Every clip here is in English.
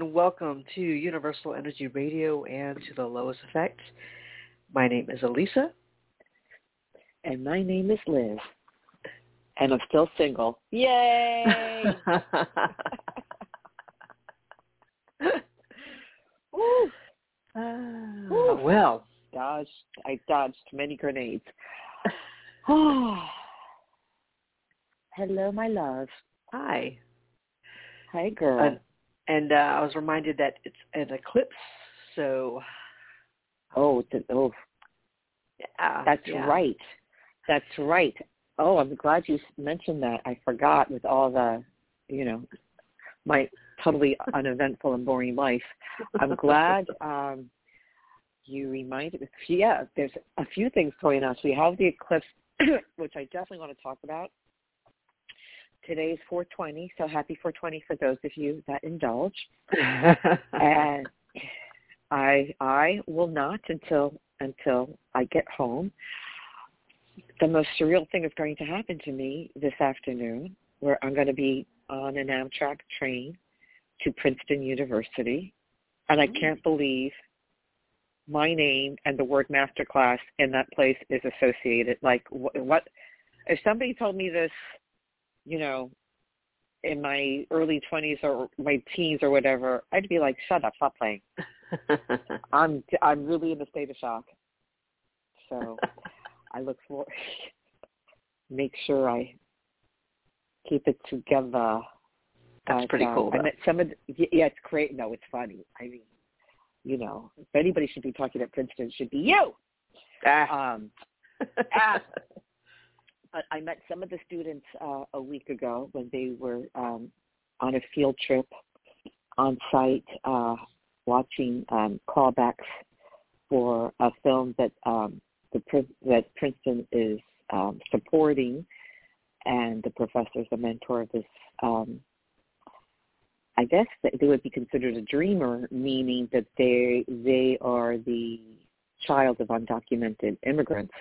Everyone. Welcome to Universal Energy Radio and to the L.O.I.S. Effect. My name is Alyssa. And my name is Liz. And I'm still single. Yay! Woo. Ah, well, Dodged. I dodged many grenades. Hello, my love. hi. Hi, girl. Uh, and uh, I was reminded that it's an eclipse, so oh, oh, yeah, that's yeah. right. That's right. Oh, I'm glad you s- mentioned that. I forgot with all the, you know, my totally uneventful and boring life. I'm glad um, you reminded me. Yeah, there's a few things going on. So we have the eclipse, which I definitely want to talk about. Today's 420, so happy 420 for those of you that indulge. and I I will not until until I get home. The most surreal thing is going to happen to me this afternoon, where I'm going to be on an Amtrak train to Princeton University, and I can't believe my name and the word masterclass in that place is associated. Like what? what if somebody told me this, you know, in my early 20s or my teens or whatever, I'd be like, "Shut up, stop playing." I'm I'm really in a state of shock. So I look for make sure I keep it together. That's But, pretty um, cool, I met some of the, yeah, it's great. No, it's funny. I mean, you know, if anybody should be talking at Princeton, it should be you. Ah. Um, ah. But I met some of the students uh, a week ago when they were um, on a field trip on site, uh, watching um, callbacks for a film that um, the that Princeton is um, supporting, and the professor is a mentor of this. Um, I guess they would be considered a dreamer, meaning that they they are the child of undocumented immigrants.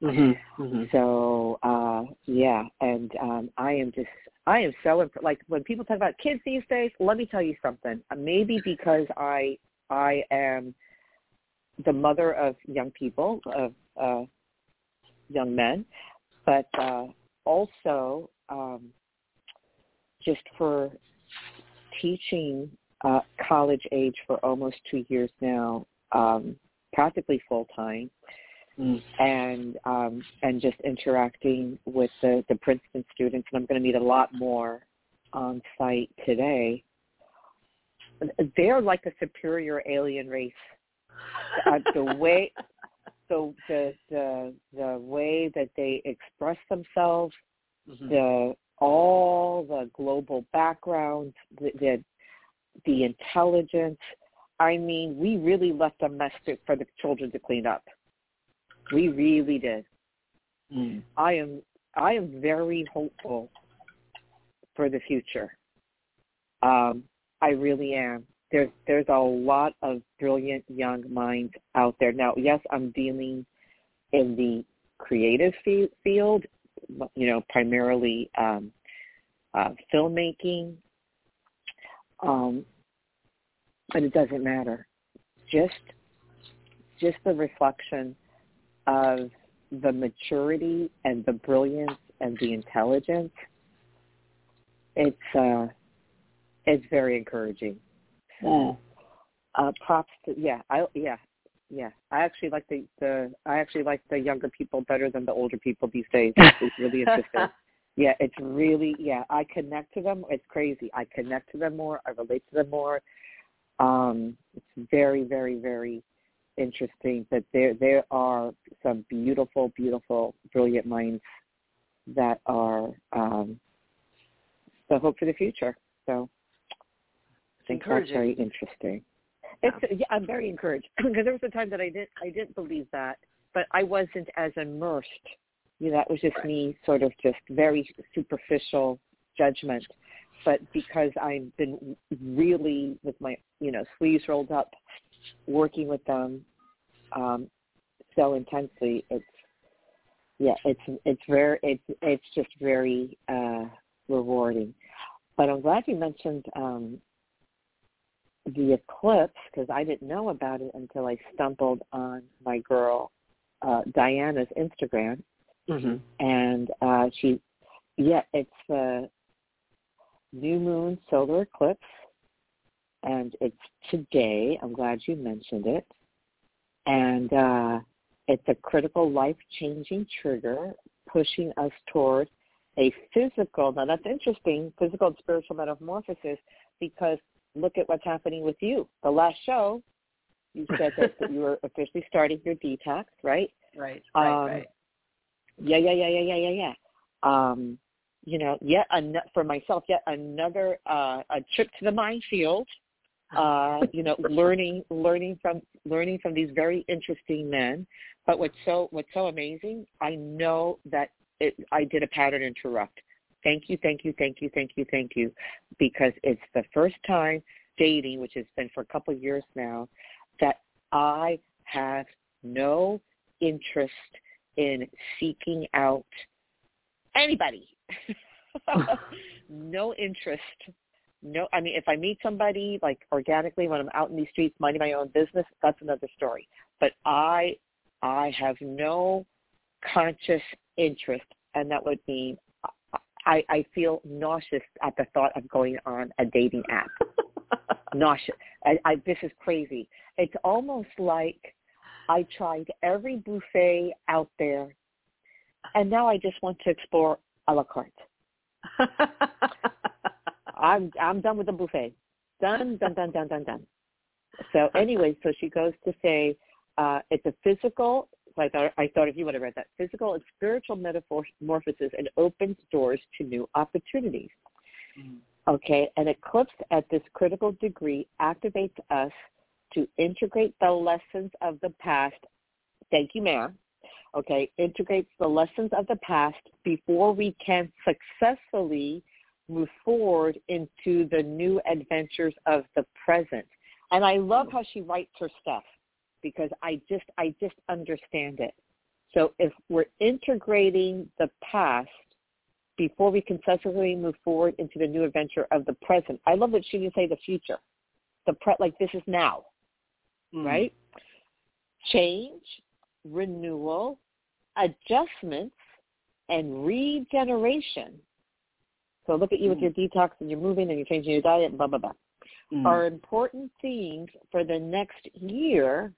Hmm hmm So uh yeah, and um I am just I am so imp- like when people talk about kids these days, let me tell you something. Maybe because I I am the mother of young people, of uh young men, but uh also um just for teaching uh college age for almost 2 years now, um practically full time Mm. and um, and just interacting with the, the Princeton students. And I'm going to meet a lot more on site today. They're like a superior alien race. Uh, the way so the the the way that they express themselves, Mhm. the all the global background, the, the the intelligence. I mean, we really left a mess for the children to clean up. We really did. Mm. I am I am very hopeful for the future. Um, I really am. There's there's a lot of brilliant young minds out there. Now, yes, I'm dealing in the creative field, you know, primarily um, uh, filmmaking, um, but it doesn't matter. Just just the reflection of the maturity and the brilliance and the intelligence, it's uh, it's very encouraging. Mm. Uh, props to yeah, I yeah yeah. I actually like the the I actually like the younger people better than the older people these days. It's really interesting. Yeah, it's really yeah. I connect to them. It's crazy. I connect to them more. I relate to them more. Um, it's very very very interesting that there there are some beautiful, beautiful, brilliant minds that are um, the hope for the future. So I think that's very interesting. It's yeah, I'm very encouraged because there was a time that I didn't I didn't believe that, but I wasn't as immersed. You know, that was just Right. me, sort of just very superficial judgment. but because I've been really with my you know sleeves rolled up, working with them um, so intensely, it's yeah, it's it's very it's it's just very uh, rewarding. But I'm glad you mentioned um, the eclipse because I didn't know about it until I stumbled on my girl uh, Diana's Instagram, mm-hmm. and uh, she, yeah, it's the new moon solar eclipse, and it's today. I'm glad you mentioned it, and uh, it's a critical life-changing trigger pushing us toward a physical. Now that's interesting, physical and spiritual metamorphosis, because look at what's happening with you. The last show, you said that, that you were officially starting your detox, right? Right, right, um, right. Yeah, yeah, yeah, yeah, yeah, yeah, yeah. Um, you know, yet an- for myself, yet another uh, a trip to the minefield. Uh, you know, learning, learning from learning from these very interesting men. But what's so what's so amazing, I know that it, I did a pattern interrupt. Thank you, thank you, thank you, thank you, thank you, because it's the first time dating, which has been for a couple of years now, that I have no interest in seeking out anybody. no interest. No, I mean, if I meet somebody like organically when I'm out in these streets minding my own business, that's another story. But I, I have no conscious interest, and that would mean I, I feel nauseous at the thought of going on a dating app. nauseous. I, I, this is crazy. It's almost like I tried every buffet out there, and now I just want to explore a la carte. I'm I'm done with the buffet. Done, done, done, done, done, done. So anyway, so she goes to say uh, it's a physical. So I thought I thought if you would have read that physical and spiritual metamorphosis and opens doors to new opportunities. Mm-hmm. Okay, an eclipse at this critical degree activates us to integrate the lessons of the past. Thank you, ma'am. Okay, integrates the lessons of the past before we can successfully move forward into the new adventures of the present. And I love how she writes her stuff because I just I just understand it. So if we're integrating the past before we can successfully move forward into the new adventure of the present. I love that she didn't say the future. The pre like this is now. Mm. Right? Change, renewal, adjustments, and regeneration. So look at you mm. with your detox and you're moving and you're changing your diet and blah blah blah. Mm. Are important themes for the next year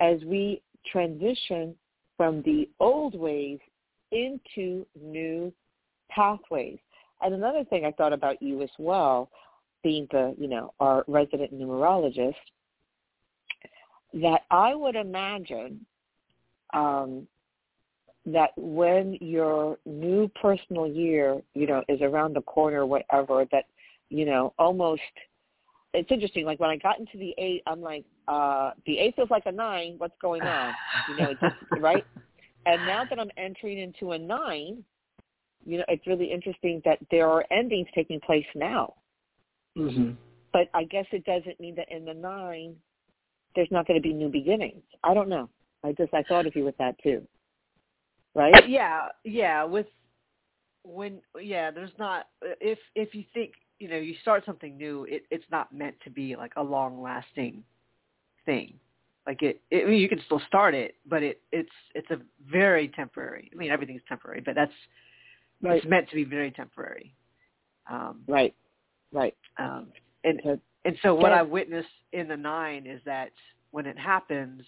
as we transition from the old ways into new pathways. And another thing I thought about you as well, being the, you know, our resident numerologist, that I would imagine um, that when your new personal year, you know, is around the corner, whatever, that, you know, almost it's interesting. Like when I got into the eight, I'm like, uh, the eight feels like a nine. What's going on? You know, just, right? And now that I'm entering into a nine, you know, it's really interesting that there are endings taking place now. Mm-hmm. But I guess it doesn't mean that in the nine, there's not going to be new beginnings. I don't know. I just I thought of you with that too. Right? Yeah, yeah. With when yeah, there's not if if you think you know you start something new, it, it's not meant to be like a long lasting thing. Like it, it, I mean, you can still start it, but it it's it's a very temporary. I mean, everything's temporary, but that's right. it's meant to be very temporary. Um, right, right. Um, and and so what I witnessed in the nine is that when it happens,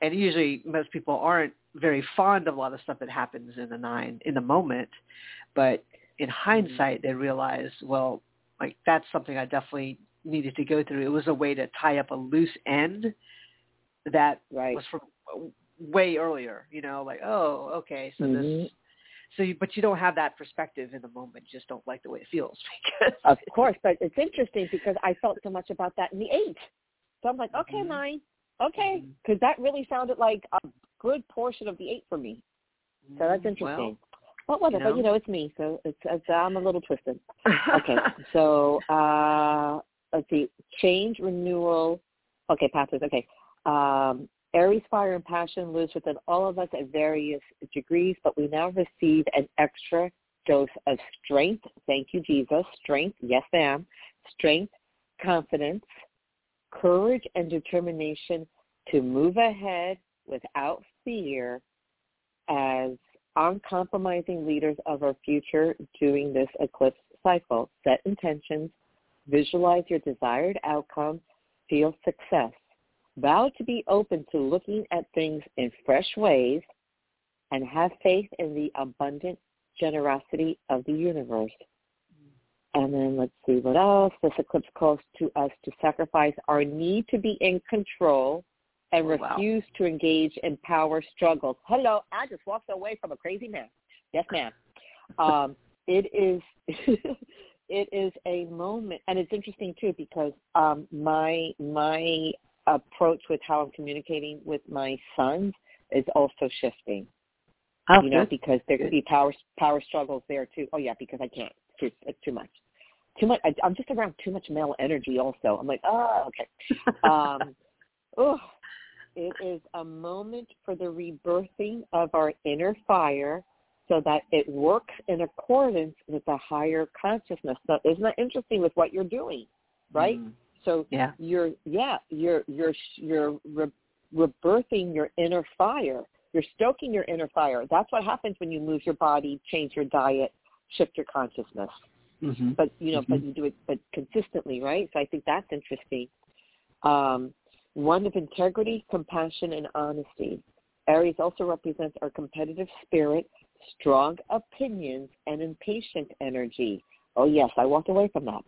and usually most people aren't very fond of a lot of stuff that happens in the nine in the moment, but in hindsight they realize, well, like that's something I definitely needed to go through. It was a way to tie up a loose end that right. was from way earlier. You know, like oh, okay, so mm-hmm. this. So, you, but you don't have that perspective in the moment. You just don't like the way it feels. Because of course, but it's interesting because I felt so much about that in the eight. So I'm like, okay, mm-hmm. nine, okay, because mm-hmm. that really sounded like a good portion of the eight for me. So that's mm-hmm. interesting. Well, well whatever, you know. but you know, it's me, so it's, it's I'm a little twisted. Okay, So uh, let's see, change, renewal. Okay, pathways. Okay. Um, Aries fire and passion lives within all of us at various degrees, but we now receive an extra dose of strength. Thank you, Jesus. Strength, yes, ma'am. Strength, confidence, courage, and determination to move ahead without fear as uncompromising leaders of our future during this eclipse cycle. Set intentions, visualize your desired outcome, feel success. Vow to be open to looking at things in fresh ways and have faith in the abundant generosity of the universe. And then let's see what else. This eclipse calls to us to sacrifice our need to be in control and Oh, wow. refuse to engage in power struggles. Hello, I just walked away from a crazy man. Yes, ma'am. Um, it is it is a moment, and it's interesting too because um, my my approach with how I'm communicating with my sons is also shifting Oh, you know, because there could be power power struggles there too. Oh yeah, because I can't. It's too, it's too much. Too much. I, I'm just around too much male energy. Also, I'm like, oh, okay. Um, oh, it is a moment for the rebirthing of our inner fire, so that it works in accordance with the higher consciousness. So, isn't that interesting with what you're doing, right? Mm. So Yeah. you're yeah you're you're you're re- rebirthing your inner fire you're stoking your inner fire that's what happens when you move your body change your diet shift your consciousness Mm-hmm. but you know but you do it but consistently right so i think that's interesting um one of integrity compassion and honesty. Aries also represents our competitive spirit strong opinions and impatient energy. Oh yes i walked away from that.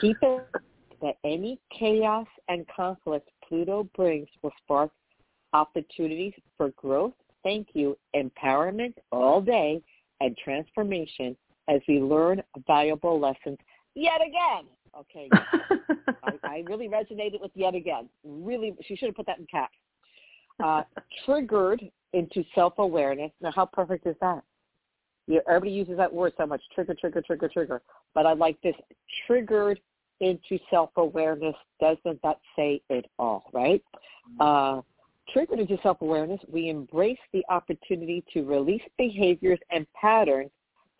Keep it that any chaos and conflict Pluto brings will spark opportunities for growth, thank you, empowerment all day, and transformation as we learn valuable lessons yet again. Okay, I, I really resonated with yet again. Really, she should have put that in caps. Uh, triggered into self-awareness. Now, how perfect is that? Yeah, everybody uses that word so much, trigger, trigger, trigger, trigger. But I like this, triggered into self-awareness. Doesn't that say it all, right? Uh, triggered into self-awareness, we embrace the opportunity to release behaviors and patterns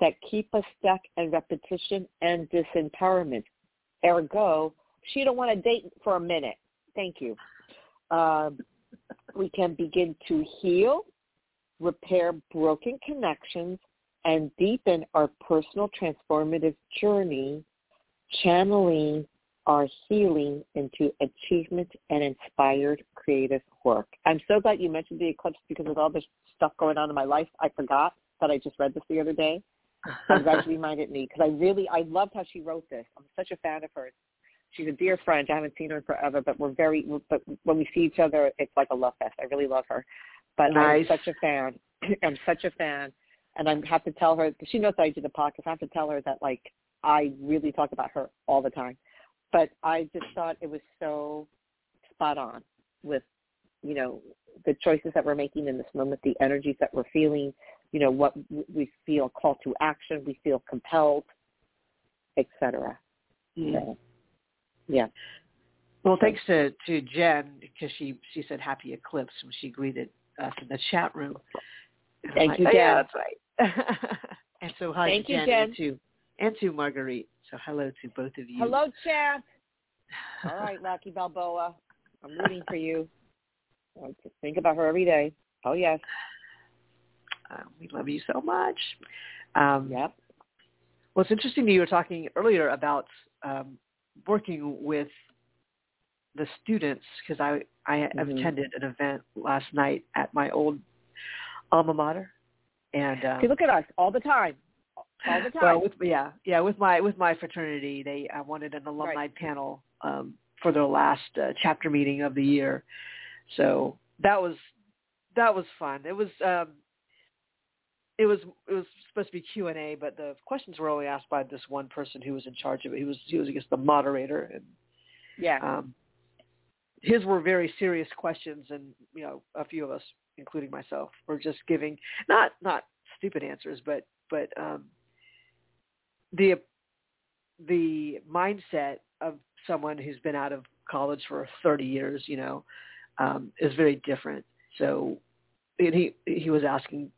that keep us stuck in repetition and disempowerment. Ergo, she don't want to date for a minute. Thank you. Um, we can begin to heal, repair broken connections, and deepen our personal transformative journey, channeling our healing into achievement and inspired creative work. I'm so glad you mentioned the eclipse because with all this stuff going on in my life, I forgot that I just read this the other day. I'm glad you reminded me because I really, I loved how she wrote this. I'm such a fan of hers. She's a dear friend. I haven't seen her in forever, but we're very, but when we see each other, it's like a love fest. I really love her. But Nice. I'm such a fan. I'm such a fan. And I have to tell her, she knows that I do the podcast. I have to tell her that like I really talk about her all the time. But I just thought it was so spot on with, you know, the choices that we're making in this moment, the energies that we're feeling, you know, what we feel called to action, we feel compelled, etc. Mm. So, yeah. Well, thanks to to Jen because she she said happy eclipse when she greeted us in the chat room. Thank like, you, "Oh, Jen. Yeah, that's right. and so hi Thank to you, Jen, Jen. and to and to Marguerite. So hello to both of you. Hello, champ. All right, Rocky Balboa. I'm rooting for you. I just think about her every day. Oh, yes. Uh, we love you so much. Um, Yep. Well, it's interesting that you were talking earlier about um, working with the students because I I Mhm. attended an event last night at my old alma mater, and um, See, look at us all the time. All the time. well, with yeah, yeah, with my with my fraternity, they I wanted an alumni panel um, for their last uh, chapter meeting of the year, so that was that was fun. It was um, it was it was supposed to be Q and A, but the questions were only asked by this one person who was in charge of it. He was he was I guess the moderator, and yeah. um, his were very serious questions, and you know a few of us, including myself, were just giving not not stupid answers, but but um, the the mindset of someone who's been out of college for 30 years, you know, um, is very different. So and he he was asking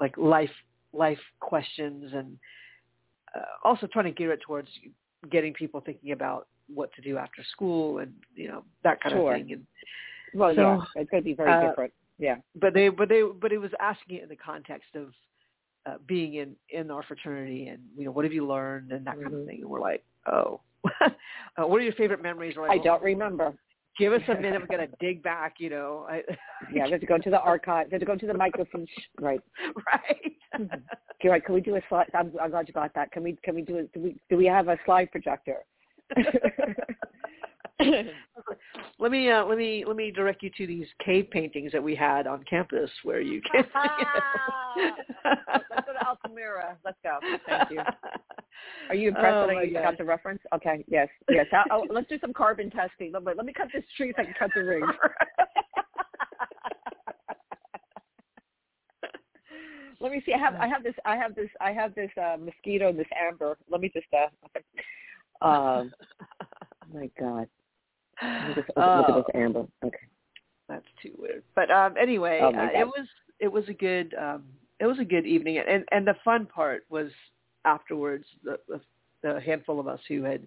like life life questions and uh, also trying to gear it towards getting people thinking about what to do after school and you know that kind Sure. of thing. And Well, So, yeah, it's going to be very uh, different. Yeah. but they but they but it was asking it in the context of uh, being in in our fraternity and you know what have you learned and that kind of Mhm. thing. And we're like, oh, uh, what are your favorite memories? Like, I don't "Oh, remember. Give us a minute. We're gonna dig back. You know. I, Yeah, we have to go to the archive. We have to go to the microfiche. Right. right. Okay, right. Can we do a slide? I'm, I'm glad you got that. Can we? Can we do it? Do we? Do we have a slide projector? let me uh, let me let me direct you to these cave paintings that we had on campus where you can. Let's go to Altamira. Let's go. Thank you. Are you impressed Oh, that I got the reference? Okay. Yes. Yes. How, oh, let's do some carbon testing. Let me, let me cut this tree so I can cut the ring. let me see. I have I have this I have this I have this uh, mosquito, and this amber. Let me just uh. Um. my God. Just open, look at Oh, this amber. Okay. that's too weird. But um, anyway, Oh, uh, it was it was a good um, it was a good evening, and and the fun part was afterwards. The the, the handful of us who had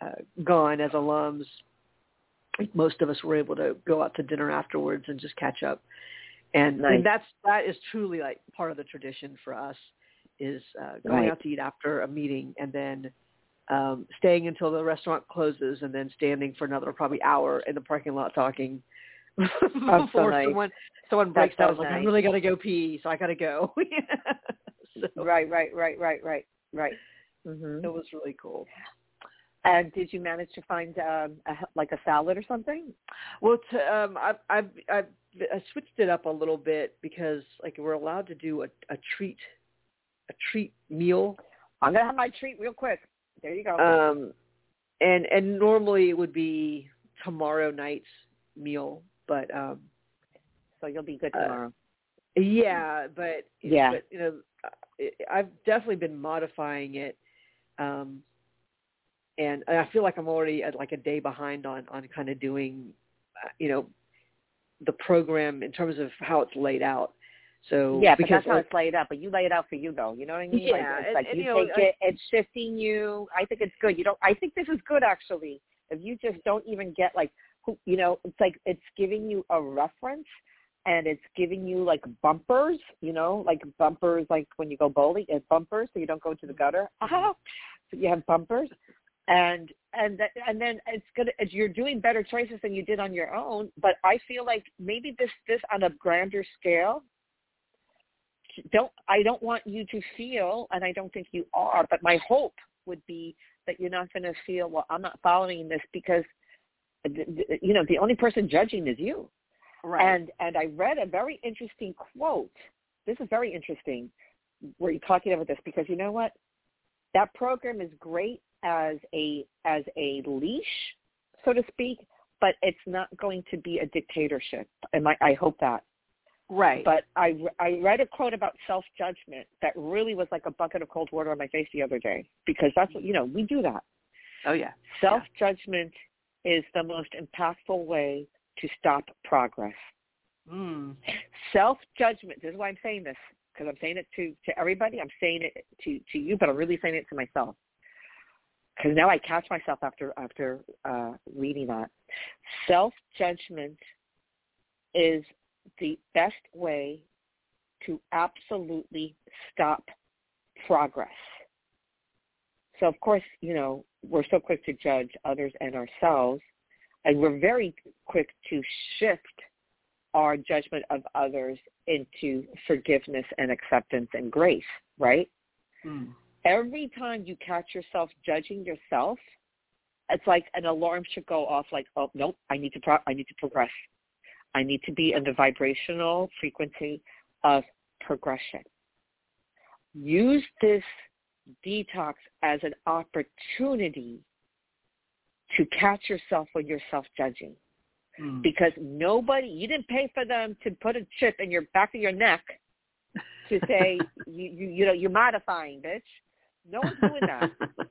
uh, gone as alums, most of us were able to go out to dinner afterwards and just catch up. And, Nice. and that's that is truly like part of the tradition for us is uh, going Right. out to eat after a meeting and then um, staying until the restaurant closes and then standing for another probably hour in the parking lot talking so before nice. someone someone breaks so down like I nice. really got to go pee, so I got to go. so Right. Right. Right. Right. Right. Right. hmm it was really cool. And did you manage to find um, a, like a salad or something? Well, to, um, I've, I've I've I switched it up a little bit because like we're allowed to do a, a treat a treat meal, I'm gonna have my treat real quick. There you go. um, and and normally it would be tomorrow night's meal, but um, so you'll be good uh, tomorrow. yeah, but Yeah. but you know, I- I've definitely been modifying it, um, and I feel like I'm already at like a day behind on on kind of doing, uh, you know, the program in terms of how it's laid out. So yeah, but because that's how it's laid out. But you lay it out for you, though. You know what I mean? Yeah, like, it's and- like and, you, you know, take it. It's shifting you. I think it's good. You don't. I think this is good actually. If you just don't even get like, who, you know, it's like it's giving you a reference. And it's giving you like bumpers, you know, like bumpers, like when you go bowling, it's bumpers, so you don't go to the gutter. Ah, so you have bumpers, and and that, and then it's gonna as you're doing better choices than you did on your own. But I feel like maybe this this on a grander scale don't I don't want you to feel, and I don't think you are, but my hope would be that you're not going to feel, well, I'm not following this because, you know, the only person judging is you. right. And and I read a very interesting quote. This is very interesting where you're talking about this because you know what? That program is great as a as a leash, so to speak, but it's not going to be a dictatorship. And I, I hope that. Right. But I, I read a quote about self-judgment that really was like a bucket of cold water on my face the other day because that's what, you know, we do that. oh yeah. Self-judgment is the most impactful way to stop progress. Mm. Self-judgment, this is why I'm saying this because I'm saying it to, to everybody. I'm saying it to, to you, but I'm really saying it to myself because now I catch myself after, after uh, reading that. Self-judgment is the best way to absolutely stop progress. So of course, you know, we're so quick to judge others and ourselves, and we're very quick to shift our judgment of others into forgiveness and acceptance and grace, right? Mm. Every time you catch yourself judging yourself, it's like an alarm should go off like, oh, nope, I need to pro- I need to progress. I need to be in the vibrational frequency of progression. Use this detox as an opportunity to catch yourself when you're self-judging Mm. because nobody, you didn't pay for them to put a chip in your back of your neck to say, you, you, you know, you're modifying, bitch. No one's doing that.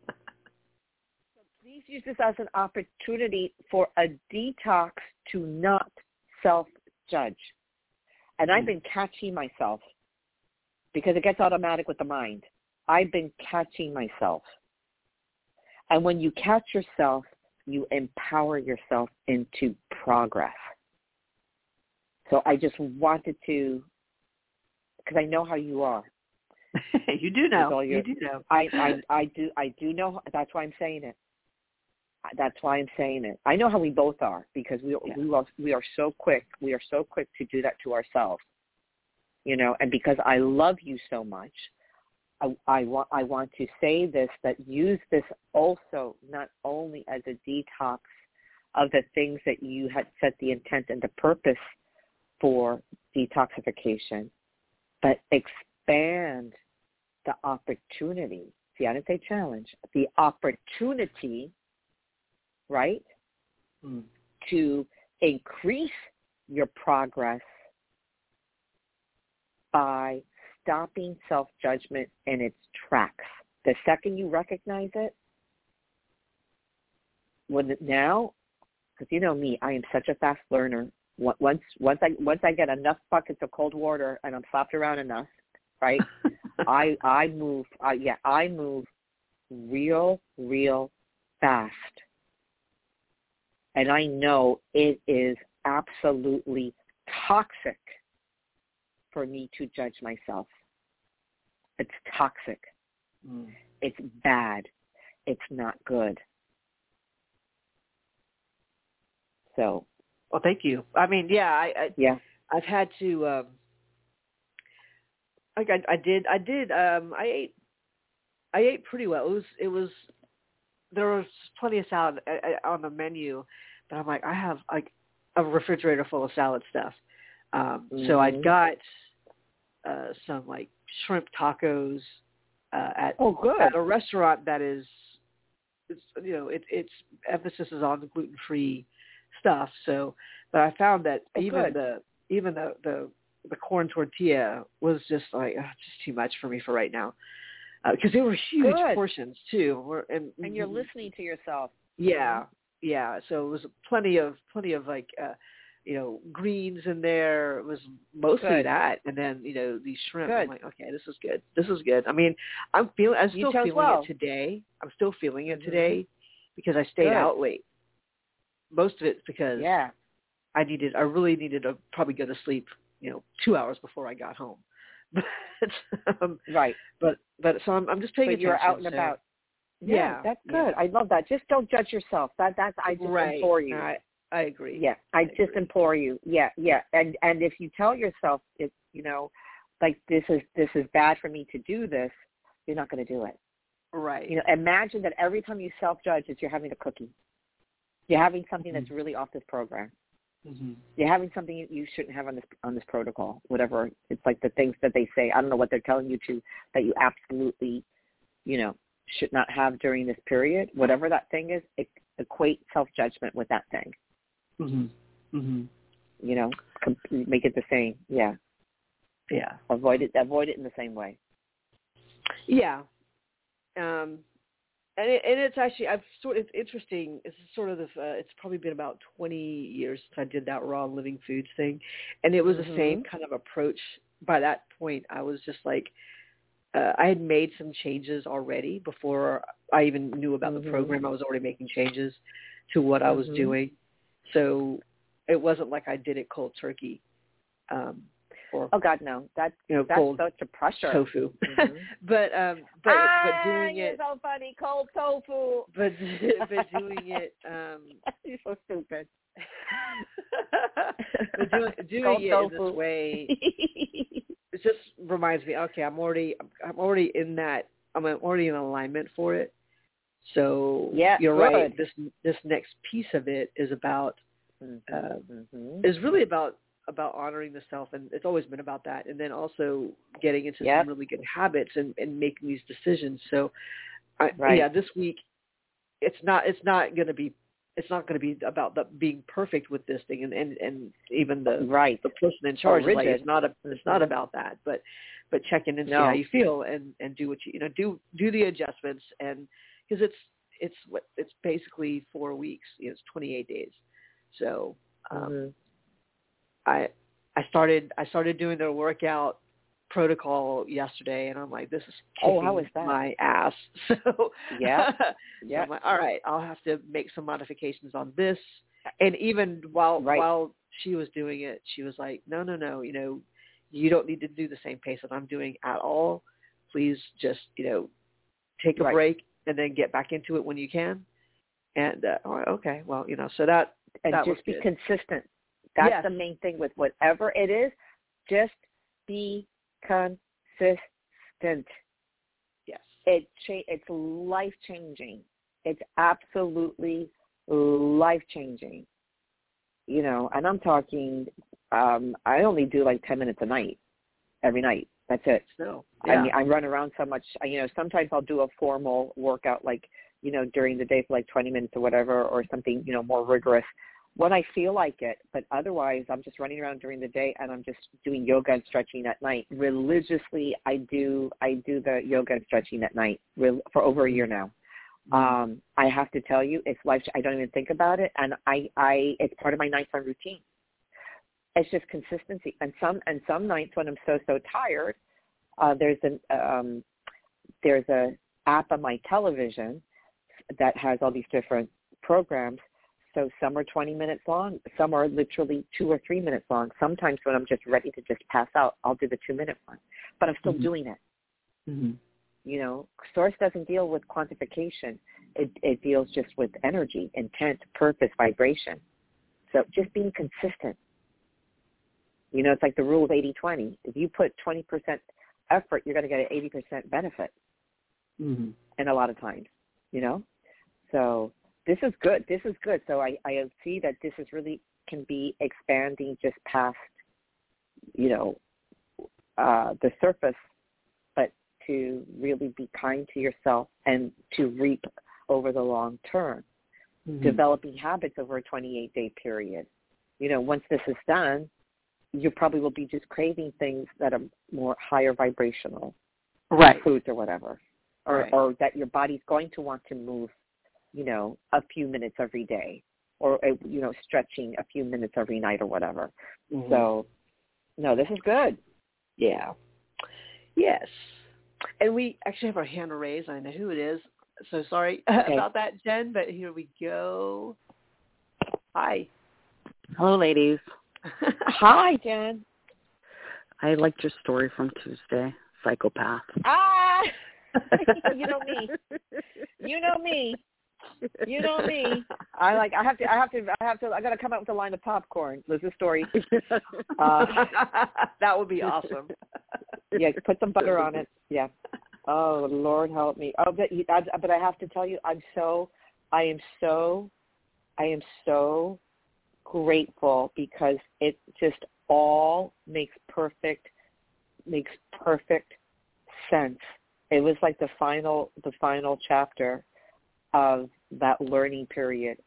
Please use this as an opportunity for a detox to not self-judge. And I've hmm. been catching myself because it gets automatic with the mind. I've been catching myself. And when you catch yourself, you empower yourself into progress. So I just wanted to, because I know how you are. you do know. Your, you do know. I, I, I do. I do know. That's why I'm saying it. That's why I'm saying it. I know how we both are because we yeah. we are, we are so quick. We are so quick to do that to ourselves. You know, and because I love you so much, I, I want I want to say this that use this also not only as a detox of the things that you had set the intent and the purpose for detoxification, but expand the opportunity. See, I didn't say challenge. The opportunity, right, mm. to increase your progress by stopping self-judgment in its tracks. The second you recognize it, when now, because you know me, I am such a fast learner. Once once I once I get enough buckets of cold water and I'm slapped around enough, right? I I move. I, yeah, I move real real fast, and I know it is absolutely toxic for me to judge myself. It's toxic. Mm. It's bad. It's not good. So. Well, thank you. I mean, yeah, I, I yeah, I've had to. um like I, I did, I did. Um, I ate, I ate pretty well. It was, it was. There was plenty of salad uh, uh, on the menu, but I'm like, I have like a refrigerator full of salad stuff. Um, mm-hmm. So I got uh, some like shrimp tacos uh, at oh good at a restaurant that is it's you know it, its emphasis is on the gluten free stuff. So, but I found that oh, even good. the even the the the corn tortilla was just like oh, just too much for me for right now because uh, they were huge good. portions too. We're, and and you're listening to yourself. Yeah, yeah. So it was plenty of plenty of like. uh you know, greens in there. It was mostly good. that, and then you know these shrimp. Good. I'm like, okay, this is good. This is good. I mean, I'm feeling. I'm still feeling well. it today. I'm still feeling it mm-hmm. today because I stayed good. out late. Most of it's because yeah, I needed. I really needed to probably go to sleep. You know, two hours before I got home. But um, right. But but so I'm I'm just paying but attention. you're out and so, about. Yeah, yeah that's good. Yeah. I love that. Just don't judge yourself. That that's I just right. implore you. I, I agree. Yeah, I, I just agree. implore you. Yeah, yeah, and and if you tell yourself, it you know, like this is this is bad for me to do this, you're not going to do it. Right. You know, imagine that every time you self-judge, it's you're having a cookie. You're having something mm-hmm. that's really off this program. Mm-hmm. You're having something you, you shouldn't have on this on this protocol. Whatever it's like, the things that they say. I don't know what they're telling you to that you absolutely, you know, should not have during this period. Whatever that thing is, it, equate self-judgment with that thing. Mhm. Mhm. You know, com- make it the same. Yeah. Yeah. Avoid it. Avoid it in the same way. Yeah. Um, and it, and it's actually I've sort it's interesting. It's sort of the uh, it's probably been about twenty years since I did that raw living foods thing, and it was mm-hmm. the same kind of approach. By that point, I was just like, uh, I had made some changes already before I even knew about mm-hmm. the program. I was already making changes to what I was mm-hmm. doing, so it wasn't like I did it cold turkey. Um, or oh God, no! That's you know that's cold such a pressure. tofu, Mm-hmm. but um, but ah, but doing you're it, so funny, cold tofu. but but doing it, um, you're so stupid. but doing doing Cold it tofu. in this way, it just reminds me. Okay, I'm already I'm already in that. I'm already in alignment for it. So Yeah, you're good. right. This this next piece of it is about mm-hmm. uh, mm-hmm. is really about about honoring the self and it's always been about that and then also getting into Yep. some really good habits and, and making these decisions so I, Right. yeah this week it's not it's not going to be it's not going to be about the, being perfect with this thing and and, and even the right. the person in charge is like it's not a it's not about that but but check in and see how you feel and and do what you you know do do the adjustments and because it's it's what it's basically four weeks. You know, it's 28 days. So um, Mhm. I I started I started doing their workout protocol yesterday, and I'm like, this is Oh, kicking that? my ass. So Yeah. so Yeah. I'm like, all right, I'll have to make some modifications on this. And even while Right. while she was doing it, she was like, no, no, no, you know, you don't need to do the same pace that I'm doing at all. Please just, you know, take a Right. break and then get back into it when you can. And uh, okay, well, you know, so that and that was just be good. consistent. That's Yes. the main thing with whatever it is. Just be consistent. yes, It cha- it's life changing. It's absolutely life changing. You know, and I'm talking. Um, I only do like ten minutes a night, every night. That's it. so I yeah. mean, I run around so much. You know, sometimes I'll do a formal workout, like you know, during the day for like 20 minutes or whatever, or something you know more rigorous when I feel like it. But otherwise, I'm just running around during the day, and I'm just doing yoga and stretching at night. Religiously, I do I do the yoga and stretching at night for over a year now. Um, I have to tell you, it's life. I don't even think about it, and I I it's part of my nighttime routine. It's just consistency, and some and some nights when I'm so so tired, uh, there's an um, there's a app on my television that has all these different programs. So some are 20 minutes long, some are literally two or three minutes long. Sometimes when I'm just ready to just pass out, I'll do the two minute one, but I'm still Mhm. doing it. hmm You know, source doesn't deal with quantification. It, it deals just with energy, intent, purpose, vibration. So just being consistent. You know, it's like the rule of 80-20. If you put 20% effort, you're going to get an 80% benefit hmm and a lot of times, you know? So this is good. This is good. So I, I see that this is really can be expanding just past, you know, uh, the surface, but to really be kind to yourself and to reap over the long term, Mm-hmm. developing habits over a 28 day period. You know, once this is done, you probably will be just craving things that are more higher vibrational Right. foods or whatever, or Right. or that your body's going to want to move, you know, a few minutes every day, or uh, you know, stretching a few minutes every night or whatever. Mhm. So, no, this is good. Yeah. Yes. And we actually have our hand raised. I know who it is. So sorry about that, Jen, but here we go. Hi. Hello, ladies. Hi, Jen. I liked your story from Tuesday, Psychopath. Ah, you know me. You know me. You know me. I like. I have to. I have to. I have to. I got to come up with a line of popcorn. There's a story. Uh, that would be awesome. yeah, put some butter on it. Yeah. Oh Lord, help me. Oh, but you- I, but I have to tell you, I'm so, I am so, I am so grateful because it just all makes perfect, makes perfect sense. It was like the final, the final chapter of that learning period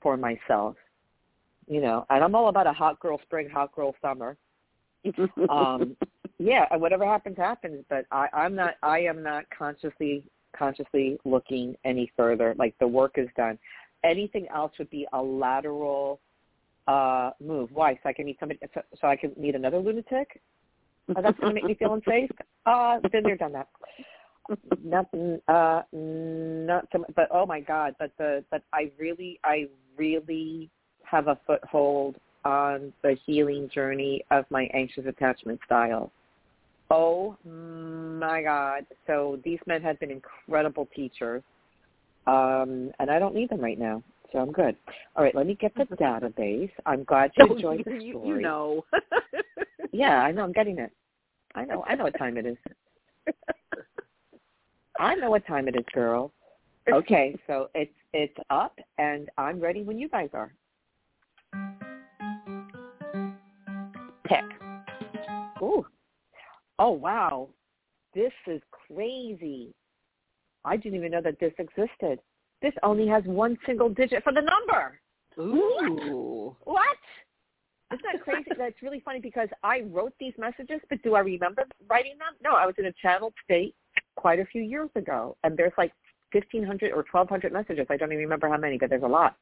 for myself. You know, and I'm all about a hot girl spring, hot girl summer. Um yeah whatever happens happens but i i'm not i am not consciously consciously looking any further. Like the work is done. Anything else would be a lateral uh move. Why? So i can meet somebody so, so i can meet another lunatic? Oh, that's going to make me feel unsafe? Uh been there done that nothing uh not so, much, but oh my god but the but i really i really have a foothold on the healing journey of my anxious attachment style. Oh my God. So these men have been incredible teachers. Um, and I don't need them right now. So I'm good. All right, let me get the database. I'm glad you enjoyed the story. you, you know. Yeah, I know. I'm getting it. I know. I know what time it is. I know what time it is, girl. Okay, so it's it's up, and I'm ready when you guys are. Pick. Ooh. Oh wow. This is crazy. I didn't even know that this existed. This only has one single digit for the number. Ooh. What? Isn't that crazy? That's really funny because I wrote these messages, but do I remember writing them? No, I was in a channeled state quite a few years ago, and there's like 1,500 or 1,200 messages. I don't even remember how many, but there's a lot.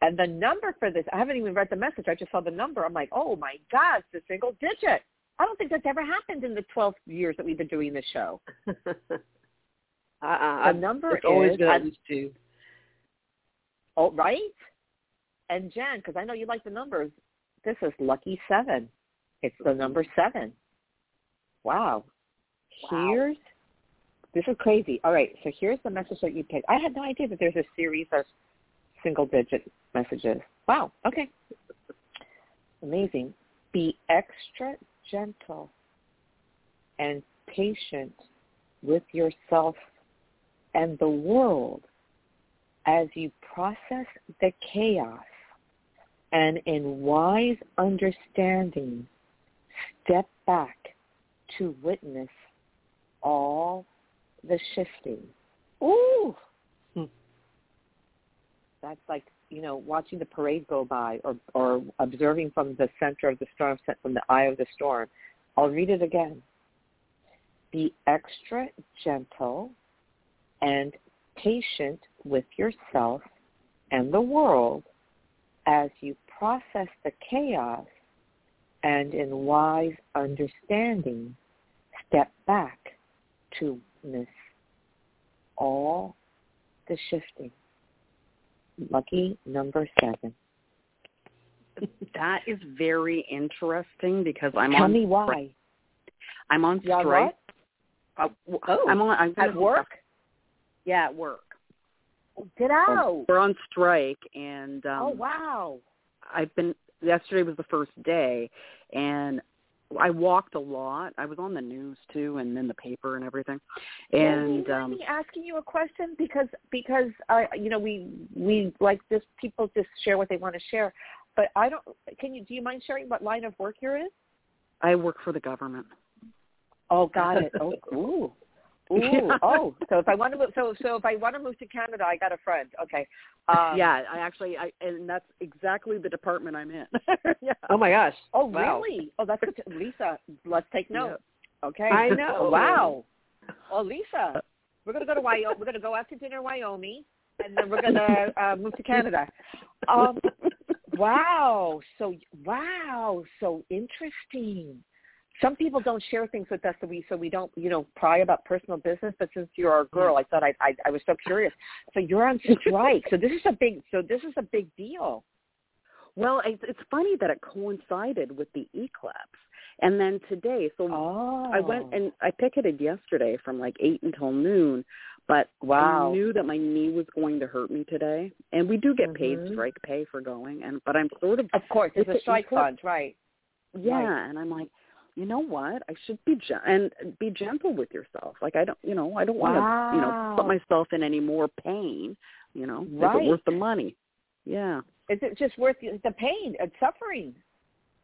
And the number for this, I haven't even read the message. I just saw the number. I'm like, oh my God, it's a single digit. I don't think that's ever happened in the 12 years that we've been doing this show. uh-uh. The number it's always is been at- least two. Oh, right? And Jen, because I know you like the numbers, this is lucky seven. It's the number seven. Wow. Wow. Here's this is crazy. All right, so here's the message that you picked. I had no idea that there's a series of single digit messages. Wow. Okay. Amazing. Be extra gentle and patient with yourself and the world as you process the chaos and in wise understanding step back to witness all the shifting. Ooh. Hmm. That's like, you know, watching the parade go by or, or observing from the center of the storm, from the eye of the storm. I'll read it again. Be extra gentle and patient with yourself and the world as you process the chaos and in wise understanding step back to witness all the shifting. Lucky number seven. That is very interesting because I'm Tell on me why. I'm on strike. Uh, Oh, I'm on I'm At work? Yeah, at work. Get out. We're on strike and um oh wow. I've been yesterday was the first day and I walked a lot. I was on the news too and in the paper and everything. And Well, um me asking you a question because because uh, you know we we like this people just share what they want to share, but I don't. Can you do you mind sharing what line of work you're in? I work for the government. Oh, got it. Oh, ooh. Ooh. Oh, so if I want to move, so so if I want to move to Canada, I got a friend. Okay. Um, yeah, I actually I and that's exactly the department I'm in. yeah. Oh my gosh. Oh, Wow. really? Oh, that's good. Lisa. Let's take note. Okay. I know. Wow. Oh, Lisa, we're gonna go to Wyoming. We're gonna go out to dinner in Wyoming, and then we're gonna uh, move to Canada. Um, wow. So wow. So interesting. Some people don't share things with us, so we so we don't you know pry about personal business. But since you're our girl, I thought I I, I was so curious. So you're on strike. so this is a big. So this is a big deal. Well, it's, it's funny that it coincided with the eclipse, and then today. So Oh. I went and I picketed yesterday from like eight until noon, but Wow. I knew that my knee was going to hurt me today, and we do get paid Mhm. strike pay for going, and but I'm sort of Of course, it's a strike fund, right? yeah, Right. and I'm like, you know what? I should be gen- and be gentle with yourself. Like I don't, you know, I don't want to, you know, put myself in any more pain. You know, is Right. it worth the money? Yeah. Is it just worth the pain and suffering?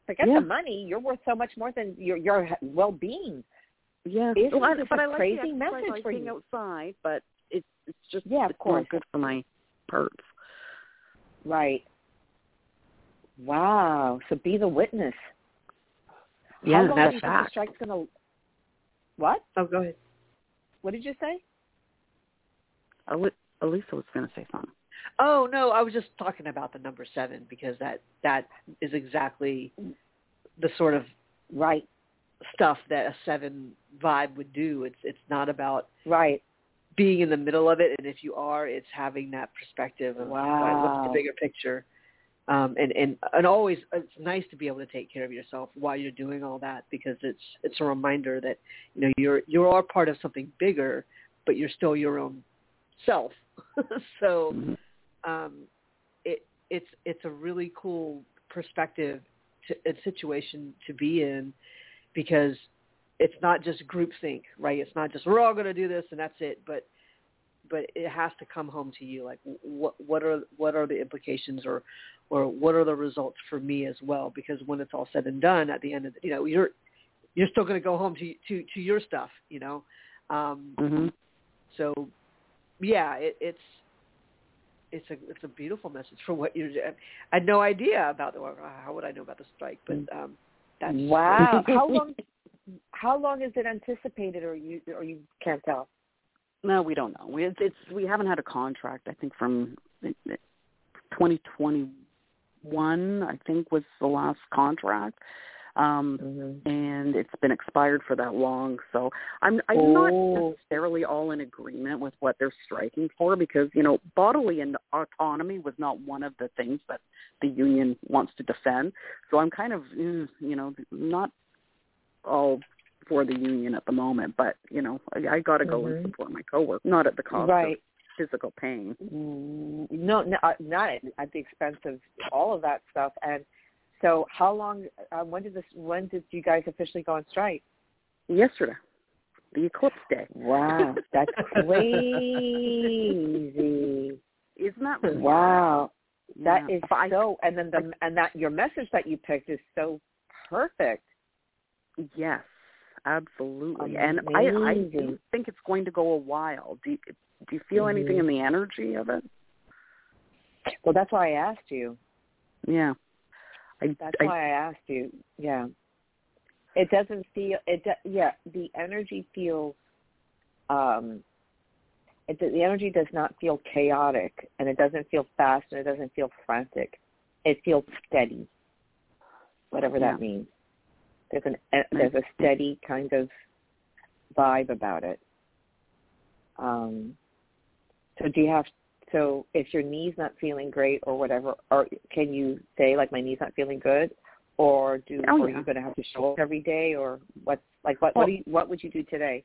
Forget Yeah. the money. You're worth so much more than your your well-being. Yeah, Isn't well, oh, I, this but a I like crazy message I like for being you? outside, but it's it's just Yeah, of it's course. good for my parts. Right. Wow. So be the witness. Yeah, How long that's do you think fact. the strike's gonna? What? Oh, go ahead. What did you say? Ali- Alyssa was going to say something. Oh no, I was just talking about the number seven because that that is exactly the sort of Right. stuff that a seven vibe would do. It's it's not about Right. being in the middle of it, and if you are, it's having that perspective of like, what's Wow. the bigger picture. Um, and and and always, it's nice to be able to take care of yourself while you're doing all that because it's it's a reminder that you know you're you are part of something bigger, but you're still your own self. so um, it it's it's a really cool perspective to, a situation to be in because it's not just groupthink, right? It's not just we're all going to do this and that's it, but but it has to come home to you. Like what what are what are the implications or or what are the results for me as well? Because when it's all said and done, at the end of the, you know you're you're still going to go home to to to your stuff, you know. Um, hmm so yeah, it, it's it's a it's a beautiful message for what you're. I had no idea about the. How would I know about the strike? But um, that's Wow. how long? How long is it anticipated, or you or you can't tell? No, we don't know. We it's, it's we haven't had a contract. I think from 2021. I think was the last contract, um, Mm-hmm. and it's been expired for that long. So I'm I'm Oh. not necessarily all in agreement with what they're striking for because you know bodily and autonomy was not one of the things that the union wants to defend. So I'm kind of mm, you know not all for the union at the moment, but you know I, I got to go Mhm. and support my coworker, not at the cost Right. of physical pain. Mm, No, no, uh, not at, at the expense of all of that stuff. And so, how long? Uh, when did this? When did you guys officially go on strike? Yesterday, the eclipse day. Wow, that's crazy! Isn't that? Wow, that Yeah. is I- so. And then the and that your message that you picked is so perfect. Yes, absolutely. And I, I do think it's going to go a while. Do you, do you feel anything in Mhm. the energy of it? Well, that's why I asked you. Yeah. I, That's I, why I asked you. Yeah. It doesn't feel it. do- Yeah, the energy feels. Um, it, the energy does not feel chaotic, and it doesn't feel fast, and it doesn't feel frantic. It feels steady, whatever that means. There's an a- there's a steady kind of vibe about it. Um, so do you have so if your knee's not feeling great or whatever, or can you say like my knee's not feeling good, or do Oh, are yeah. you going to have to show up every day, or what? Like what? what do you, what would you do today?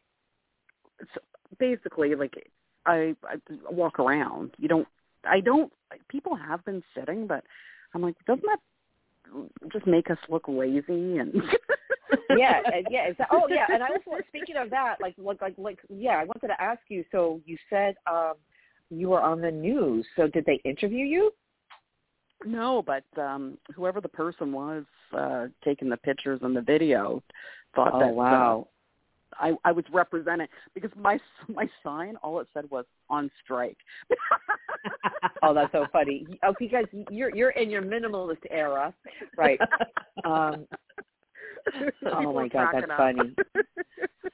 so basically, like I, I walk around. You don't. I don't. People have been sitting, but I'm like, doesn't that just make us look lazy? And yeah, yeah. Is that, oh, yeah. And I was speaking of that, like, like, like, like, yeah. I wanted to ask you. So you said um, you were on the news. So did they interview you? No, but um whoever the person was uh taking the pictures and the video thought Oh, that wow. I I was representing because my my sign all it said was on strike. Oh, that's so funny. Oh, because you're you're in your minimalist era, right? Um, oh my god, that's up. funny.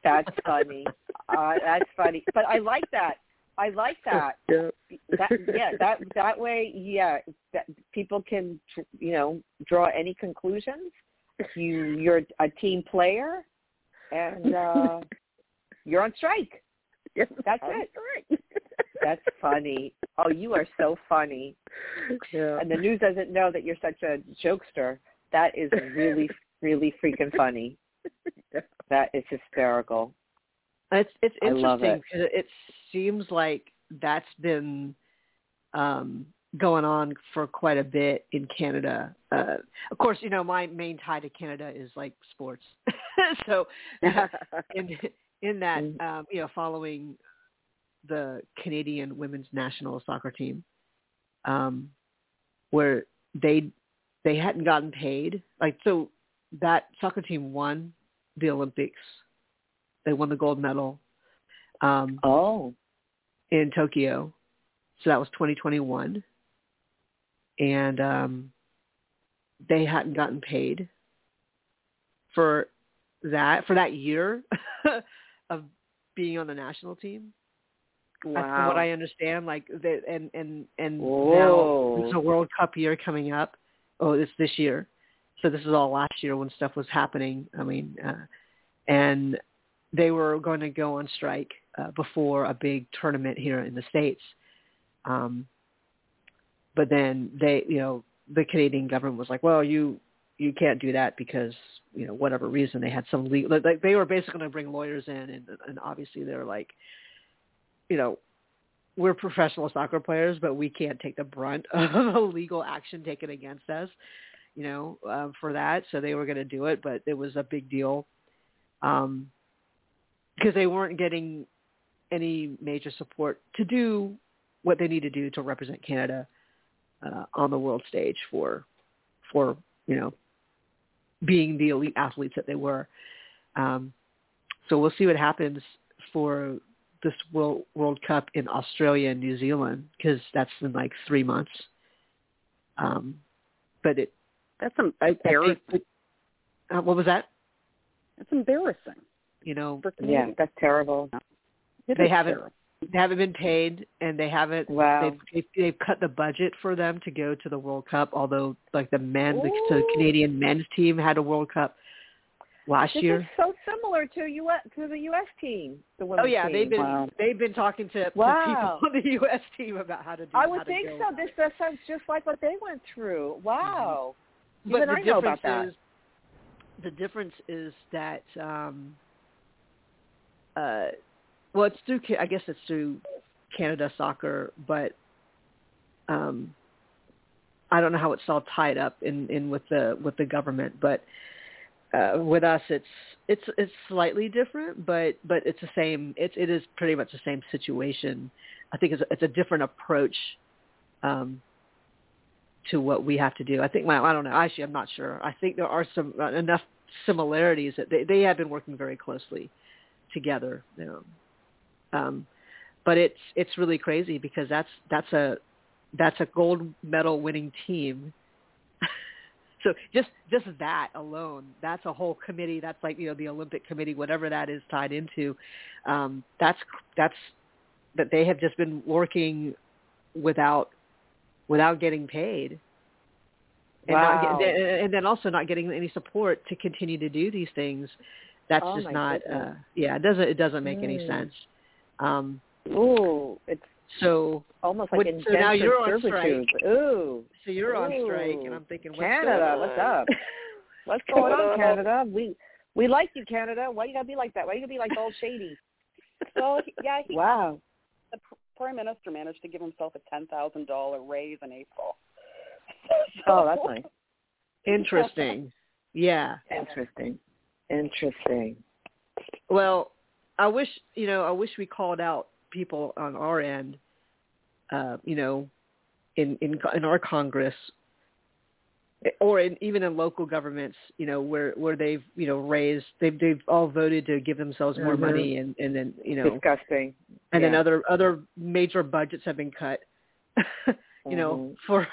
That's funny. Uh, that's funny. But I like that. I like that. Yeah. that yeah that that way yeah that people can you know draw any conclusions you you're a team player and uh you're on strike That's on it. strike. that's funny oh you are so funny yeah. and the news doesn't know that you're such a jokester that is really really freaking funny that is hysterical It's it's interesting because it. seems like that's been um, going on for quite a bit in Canada. Uh, of course, you know my main tie to Canada is like sports, so in in that Mm. um, you know following the Canadian women's national soccer team, um, where they they hadn't gotten paid. Like so, that soccer team won the Olympics. They won the gold medal um, oh in Tokyo. So that was 2021, and um, they hadn't gotten paid for that for that year of being on the national team. That's from what I understand. Like, that, and and and Whoa. now it's a World Cup year coming up. Oh, it's this year. So this is all last year when stuff was happening. I mean, uh, and they were going to go on strike uh, before a big tournament here in the states. Um, but then they, you know, the Canadian government was like, well, you you can't do that because you know whatever reason they had some legal like they were basically going to bring lawyers in and and obviously they're like you know we're professional soccer players but we can't take the brunt of a legal action taken against us you know um, for that. So they were going to do it but it was a big deal um because they weren't getting any major support to do what they need to do to represent Canada uh, on the world stage for for you know being the elite athletes that they were. Um, so we'll see what happens for this World World Cup in Australia and New Zealand because that's in like three months. Um, but it, That's em- I, I think, embarrassing. uh, what was that? That's embarrassing You know, for yeah that's terrible It They haven't- terrible. They haven't been paid, and they haven't. Wow. They've, they've, they've cut the budget for them to go to the World Cup. Although, like the men, the, the Canadian men's team had a World Cup last This year. is so similar to US to the U.S. team. The women's Oh yeah, team. they've been Wow. they've been talking to, to people on the U.S. team about how to do. I would think so. This that sounds just like what they went through. Wow. but Even the I know about difference that. is the difference is that um uh well it's through I guess it's through Canada soccer but um I don't know how it's all tied up in in with the with the government but uh with us it's it's it's slightly different but but it's the same it's it is pretty much the same situation I think it's a, it's a different approach um to what we have to do. I think, well, I don't know. Actually, I'm not sure. I think there are some uh, enough similarities that they they have been working very closely together. You know. Um, but it's it's really crazy because that's that's a that's a gold medal winning team. so just just that alone, that's a whole committee. That's like you know the Olympic committee, whatever that is tied into. Um, that's that's that they have just been working without without getting paid. And, Wow. get, and then also not getting any support to continue to do these things. That's Oh, just not. Uh, yeah, it doesn't. It doesn't make any Mm. sense. Um, Ooh, it's so, almost like What- so now you're on servitude. Ooh, so you're on strike, and I'm thinking, what's Canada, what's up? What's going on, Canada? We we like you, Canada. Why you gotta be like that? Why you gotta be like all shady? Well, yeah, he, Wow. the prime minister managed to give himself a ten thousand dollar raise in April. Oh, that's nice. Interesting. Yeah. Interesting. Interesting. Well, I wish you know. I wish we called out people on our end. Uh, you know, in in in our Congress, or in, even in local governments. You know, where where they've you know raised they've they've all voted to give themselves more Mhm. money, and and then you know, Disgusting. and then other other major budgets have been cut. you know, Mhm. for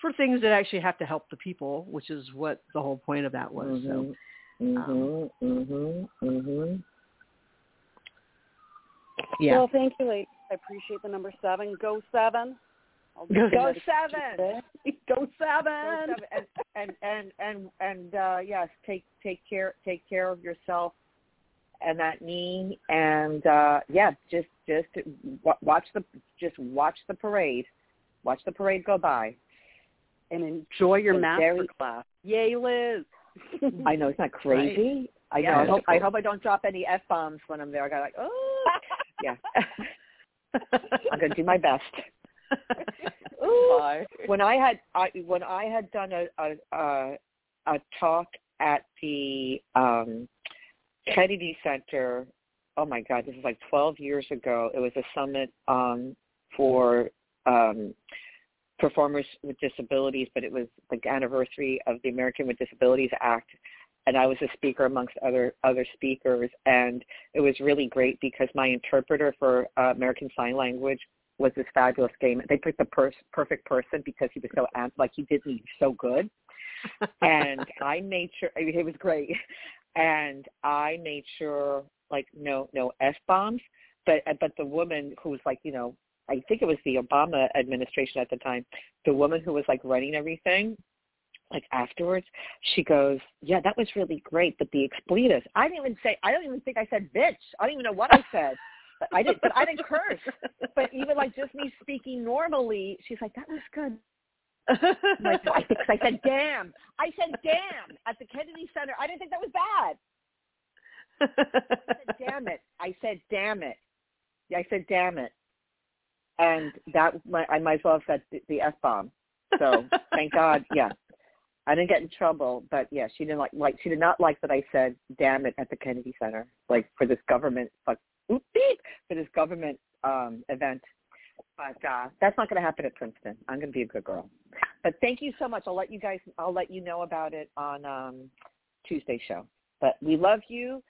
for things that actually have to help the people, which is what the whole point of that was. So. Mhm. Yeah. Well, thank you, ladies. I appreciate the number seven. Go seven. Go Go seven. Go seven. And and and and and uh yes, take take care take care of yourself and that knee and uh yeah, just just watch the just watch the parade. Watch the parade go by. And enjoy your It's master very- class. Yay, Liz. I know, isn't that crazy? I know. Yeah. I hope I hope I don't drop any F bombs when I'm there. I got like, oh yeah. I'm gonna do my best. Ooh. When I had I when I had done a a a, a talk at the um Kennedy Center, oh my God, this is like 12 years ago. It was a summit um for um performers with disabilities, but it was the anniversary of the American with Disabilities Act and I was a speaker amongst other other speakers and it was really great because my interpreter for uh, American Sign Language was this fabulous game. They picked the pers- perfect person because he was so like he did me so good. and I made sure I mean, it was great. And I made sure like no no f bombs, but but the woman who was like you know I think it was the Obama administration at the time, the woman who was like running everything. Like afterwards, she goes, "Yeah, that was really great, but the expletives. I didn't even say. I don't even think I said bitch. I don't even know what I said. But I didn't. But I didn't curse. But even like just me speaking normally, she's like, "That was good." I'm like, I, I said damn. I said damn at the Kennedy Center. I didn't think that was bad. I said damn it. I said damn it. I said damn it. And that I might as well have said the, the f bomb. So thank God. Yeah, I didn't get in trouble, but yeah, she didn't like like she did not like that I said damn it at the Kennedy Center, like for this government fuck oop, beep, for this government um event. But uh, that's not going to happen at Princeton. I'm going to be a good girl. But thank you so much. I'll let you guys. I'll let you know about it on um, Tuesday show. But we love you.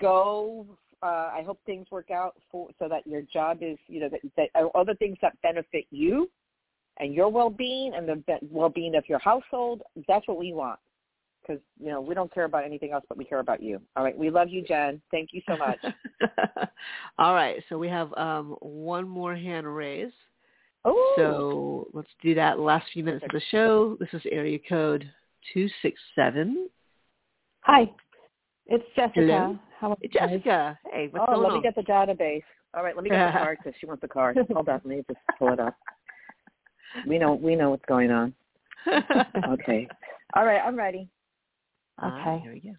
Go. Uh, I hope things work out for so that your job is you know that, that all the things that benefit you and your well-being and the well-being of your household. That's what we want because you know we don't care about anything else, but we care about you. All right, we love you, Jen. Thank you so much. All right, so we have um, one more hand raised. Oh, So let's do that last few minutes of the show. This is area code two six seven. Hi, it's Jessica. Hello. How are you? Jessica, hey, what's oh, going let on? me get the database. All right, let me get the card because she wants the card. Hold on, let me just pull it up. We know we know what's going on. Okay. All right, I'm ready. All right, Okay. here we go.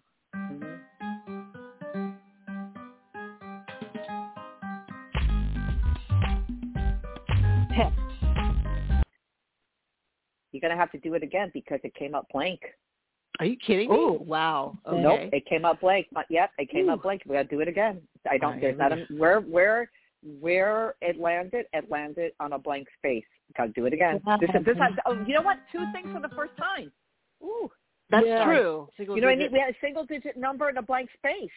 You're gonna have to do it again because it came up blank. Are you kidding me? Ooh. Wow. Okay. Nope, it came up blank. But yep, it came Ooh. up blank. We gotta do it again. I don't. All There's not a where where where it landed. It landed on a blank space. Gotta do it again. This is this. Has, oh, you know what? Two things for the first time. Ooh. That's Yeah. true. Single You know what I mean? We had a single digit number in a blank space.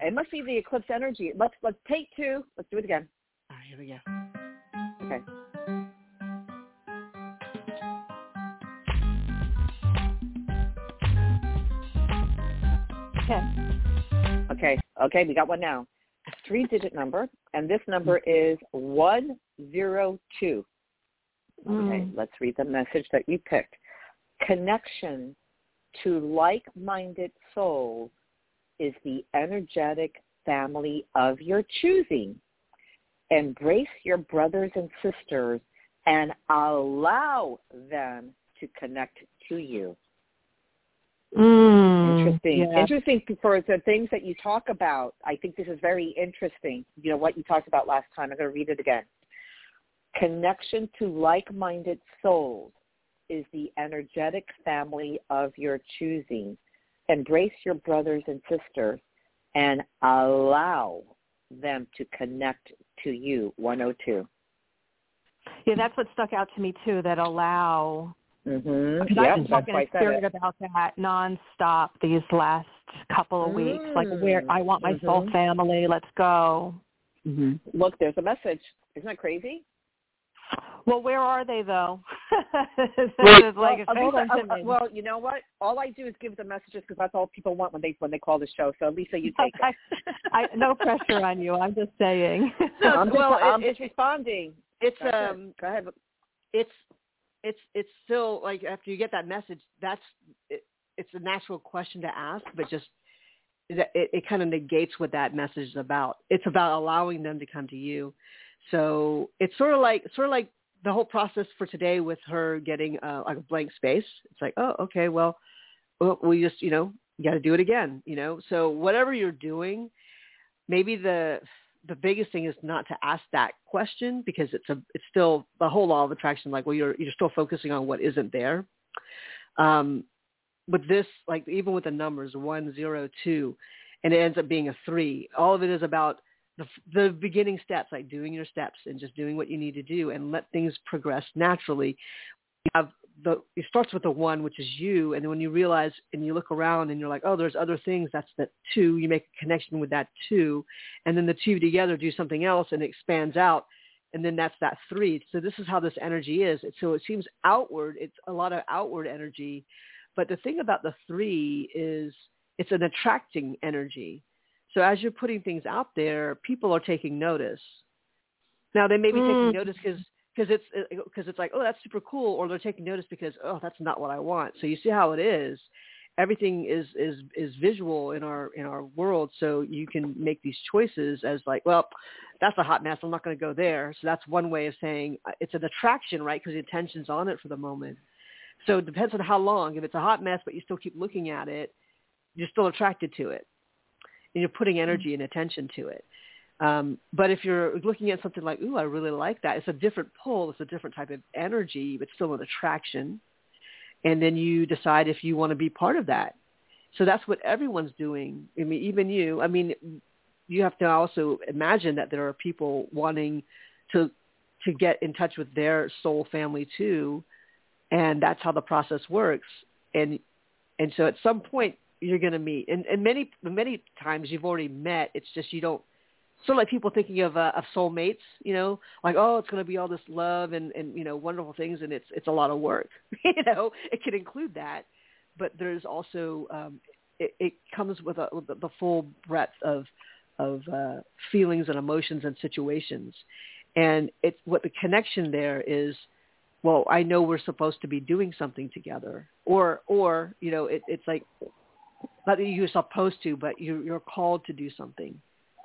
It must be the eclipse energy. Let's let's take two. Let's do it again. All right, here we go. Okay. Okay. Okay. Okay, we got one now. Three digit number, and this number is one zero two. Okay, Mm. let's read the message that you picked. Connection to like-minded souls is the energetic family of your choosing. Embrace your brothers and sisters and allow them to connect to you. Mm. Interesting. Yeah. Interesting for the things that you talk about. I think this is very interesting. You know what you talked about last time. I'm going to read it again. Connection to like-minded souls is the energetic family of your choosing. Embrace your brothers and sisters and allow them to connect to you. 102. Yeah, that's what stuck out to me too. That allow. Mm-hmm. Because I've been talking to Spirit about that nonstop these last couple of weeks. Like, where I want my soul Mhm. family. Let's go. Mm-hmm. Look, there's a message. Isn't that crazy? Well, where are they though? This like well, explain Lisa, to uh, me. well, you know what? All I do is give the messages because that's all people want when they when they call the show. So Lisa, you take it. I, I, no pressure on you. I'm just saying. No, I'm just, well, it- I'm it- just responding. It's That's it. um, Go ahead. it's it's it's still like after you get that message, that's it, it's a natural question to ask, but just that it, it kind of negates what that message is about. It's about allowing them to come to you. So it's sort of like sort of like the whole process for today with her getting uh, like a blank space. It's like, oh, okay, well, we just you know you got to do it again, you know. So whatever you're doing, maybe the the biggest thing is not to ask that question because it's a it's still the whole law of attraction like well you're you're still focusing on what isn't there um with this like even with the numbers one zero two and it ends up being a three all of it is about the the beginning steps like doing your steps and just doing what you need to do and let things progress naturally. You have the it starts with the one which is you and then when you realize and you look around and you're like oh there's other things that's the two. You make a connection with that two and then the two together do something else and it expands out and then that's that three. So this is how this energy is. So it seems outward it's a lot of outward energy but the thing about the three is it's an attracting energy so as you're putting things out there people are taking notice. Now they may be taking Mm. notice because because it's because it's like oh that's super cool or they're taking notice because oh that's not what I want. So you see how it is. Everything is is is visual in our in our world so you can make these choices as like well that's a hot mess. I'm not going to go there. So that's one way of saying uh, it's an attraction right? Because the attention's on it for the moment. So it depends on how long. If it's a hot mess but you still keep looking at it you're still attracted to it and you're putting energy and attention to it um, but if you're looking at something like ooh i really like that it's a different pull it's a different type of energy but still an attraction and then you decide if you want to be part of that. So that's what everyone's doing. I mean, even you. I mean, you have to also imagine that there are people wanting to to get in touch with their soul family too, and that's how the process works. And and so at some point you're going to meet, and and many many times you've already met. It's just you don't sort of like people thinking of uh, of soulmates, you know, like oh, it's going to be all this love and and you know wonderful things, and it's it's a lot of work. you know, it can include that, but there's also um, it, it comes with, a, with the full breadth of of uh, feelings and emotions and situations, and it's what the connection there is. Well, I know we're supposed to be doing something together, or or you know, it, it's like not that you're supposed to, but you're, you're called to do something.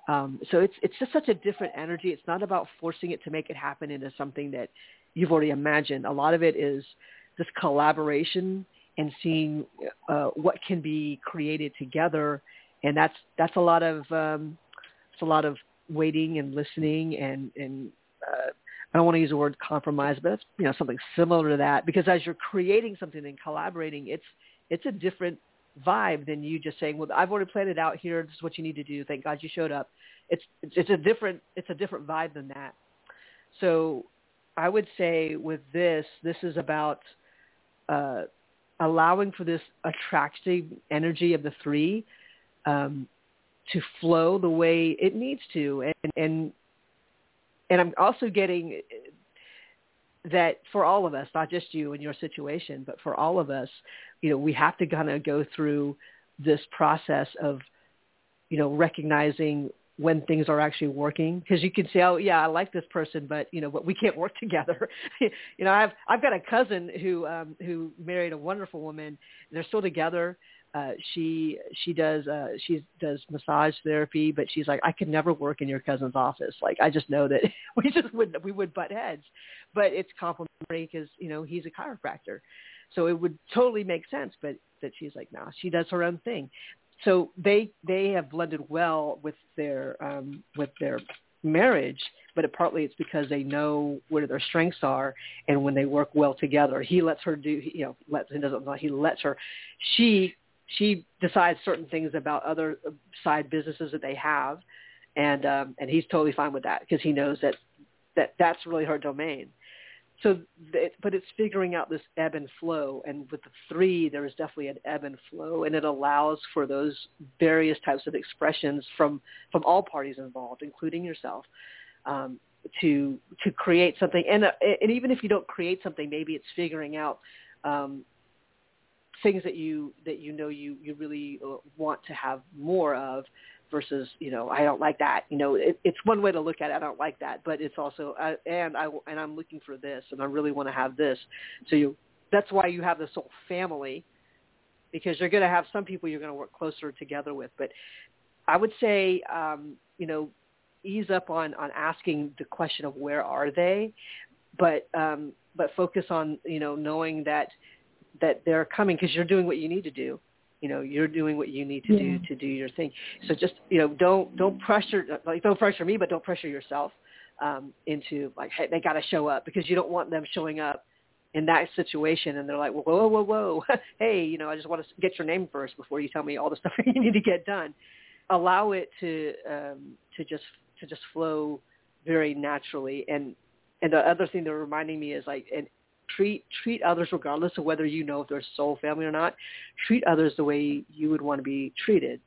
Um, so it's it's just such a different energy. It's not about forcing it to make it happen into something that you've already imagined. A lot of it is this collaboration and seeing uh, what can be created together, and that's that's a lot of um, it's a lot of waiting and listening and and uh, I don't want to use the word compromise, but it's you know something similar to that because as you're creating something and collaborating, it's it's a different vibe than you just saying, "Well, I've already planned it out here. This is what you need to do. Thank God you showed up." It's it's, a different it's a different vibe than that. So I would say with this, this is about uh, allowing for this attractive energy of the three um, to flow the way it needs to, and and and I'm also getting that for all of us, not just you and your situation, but for all of us, you know, we have to kind of go through this process of, you know, recognizing when things are actually working. Because you can say oh yeah i like this person but you know but we can't work together. You know i've i've got a cousin who um who married a wonderful woman. And they're still together. Uh she she does uh she does massage therapy but she's like i could never work in your cousin's office. Like i just know that we just wouldn't we would butt heads. But it's complimentary because you know he's a chiropractor so it would totally make sense but that she's like no she does her own thing. So they they have blended well with their um, with their marriage, but it, partly it's because they know where their strengths are, and when they work well together, he lets her do you know lets he doesn't he lets her she she decides certain things about other side businesses that they have, and um, and he's totally fine with that because he knows that that that's really her domain so it, but it's figuring out this ebb and flow and with the three there is definitely an ebb and flow and it allows for those various types of expressions from from all parties involved including yourself um, to to create something. And uh, and even if you don't create something maybe it's figuring out um, things that you that you know you you really uh, want to have more of versus you know I don't like that. You know, it, it's one way to look at it. I don't like that, but it's also uh, and I and I'm looking for this, and I really want to have this. So you that's why you have this whole family because you're going to have some people you're going to work closer together with. But I would say um, you know ease up on on asking the question of where are they, but um, but focus on you know knowing that that they're coming because you're doing what you need to do you know you're doing what you need to yeah. do to do your thing. So just you know don't don't pressure like don't pressure me but don't pressure yourself um into like hey they got to show up because you don't want them showing up in that situation and they're like whoa whoa whoa whoa. Hey you know i just want to get your name first before you tell me all the stuff you need to get done. Allow it to um to just to just flow very naturally. And and the other thing they're reminding me is like and treat treat others regardless of whether you know if they're soul family or not. Treat others the way you would want to be treated.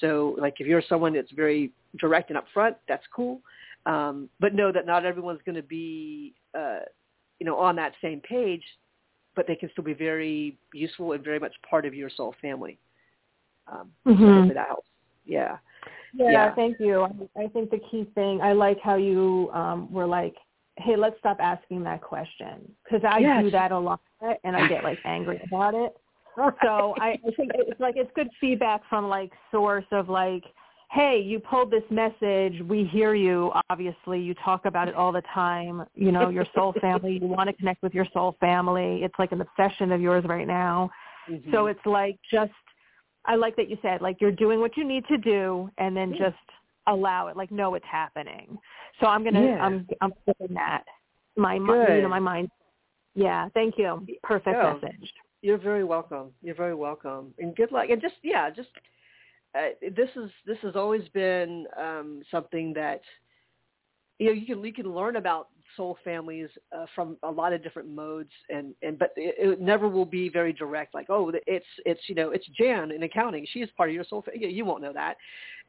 So, like if you're someone that's very direct and upfront, that's cool. Um, but know that not everyone's going to be, uh, you know, on that same page, but they can still be very useful and very much part of your soul family. Um, mm-hmm. so that helps. Yeah. yeah. Yeah, thank you. I think the key thing, I like how you um, were like, hey, let's stop asking that question because I yes. do that a lot and I get like angry about it. So I, I think it's like it's good feedback from like source of like, hey, you pulled this message. We hear you. Obviously, you talk about it all the time. You know, your soul family. You want to connect with your soul family. It's like an obsession of yours right now. Mm-hmm. So it's like just, I like that you said like you're doing what you need to do, and then just allow it, like know it's happening. So I'm gonna yeah. I'm I'm putting that my Good. you know my mind. Yeah, thank you. Perfect oh, message. You're very welcome. You're very welcome, and good luck. And just yeah, just uh, this is this has always been um, something that you know you can you can learn about soul families uh, from a lot of different modes and and but it, it never will be very direct like oh it's it's you know it's Jan in accounting. She is part of your soul family you won't know that.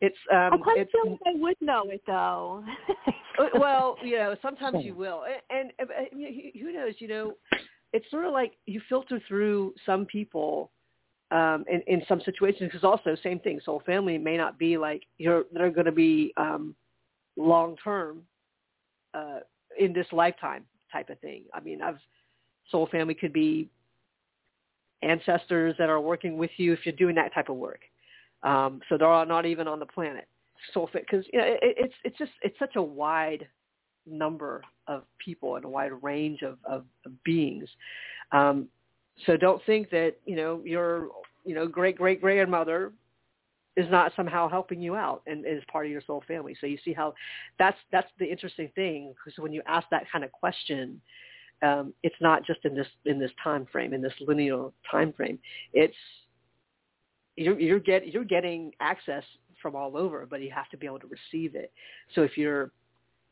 It's um I it's, feel like I would know it though. Uh, well you know sometimes you will. And, and, and who knows you know it's sort of like you filter through some people um, in, in some situations, because also same thing, soul family may not be like you're they're going to be um, long term uh, in this lifetime type of thing. I mean, I've soul family could be ancestors that are working with you if you're doing that type of work. Um, so they're not even on the planet. Soul because you know it, it's it's just it's such a wide number of people and a wide range of, of, of beings. Um, so don't think that you know your you know great great grandmother is not somehow helping you out and is part of your soul family. So you see how that's that's the interesting thing because when you ask that kind of question, um, it's not just in this in this time frame in this linear time frame. It's you're you're get you're getting access from all over, but you have to be able to receive it. So if you're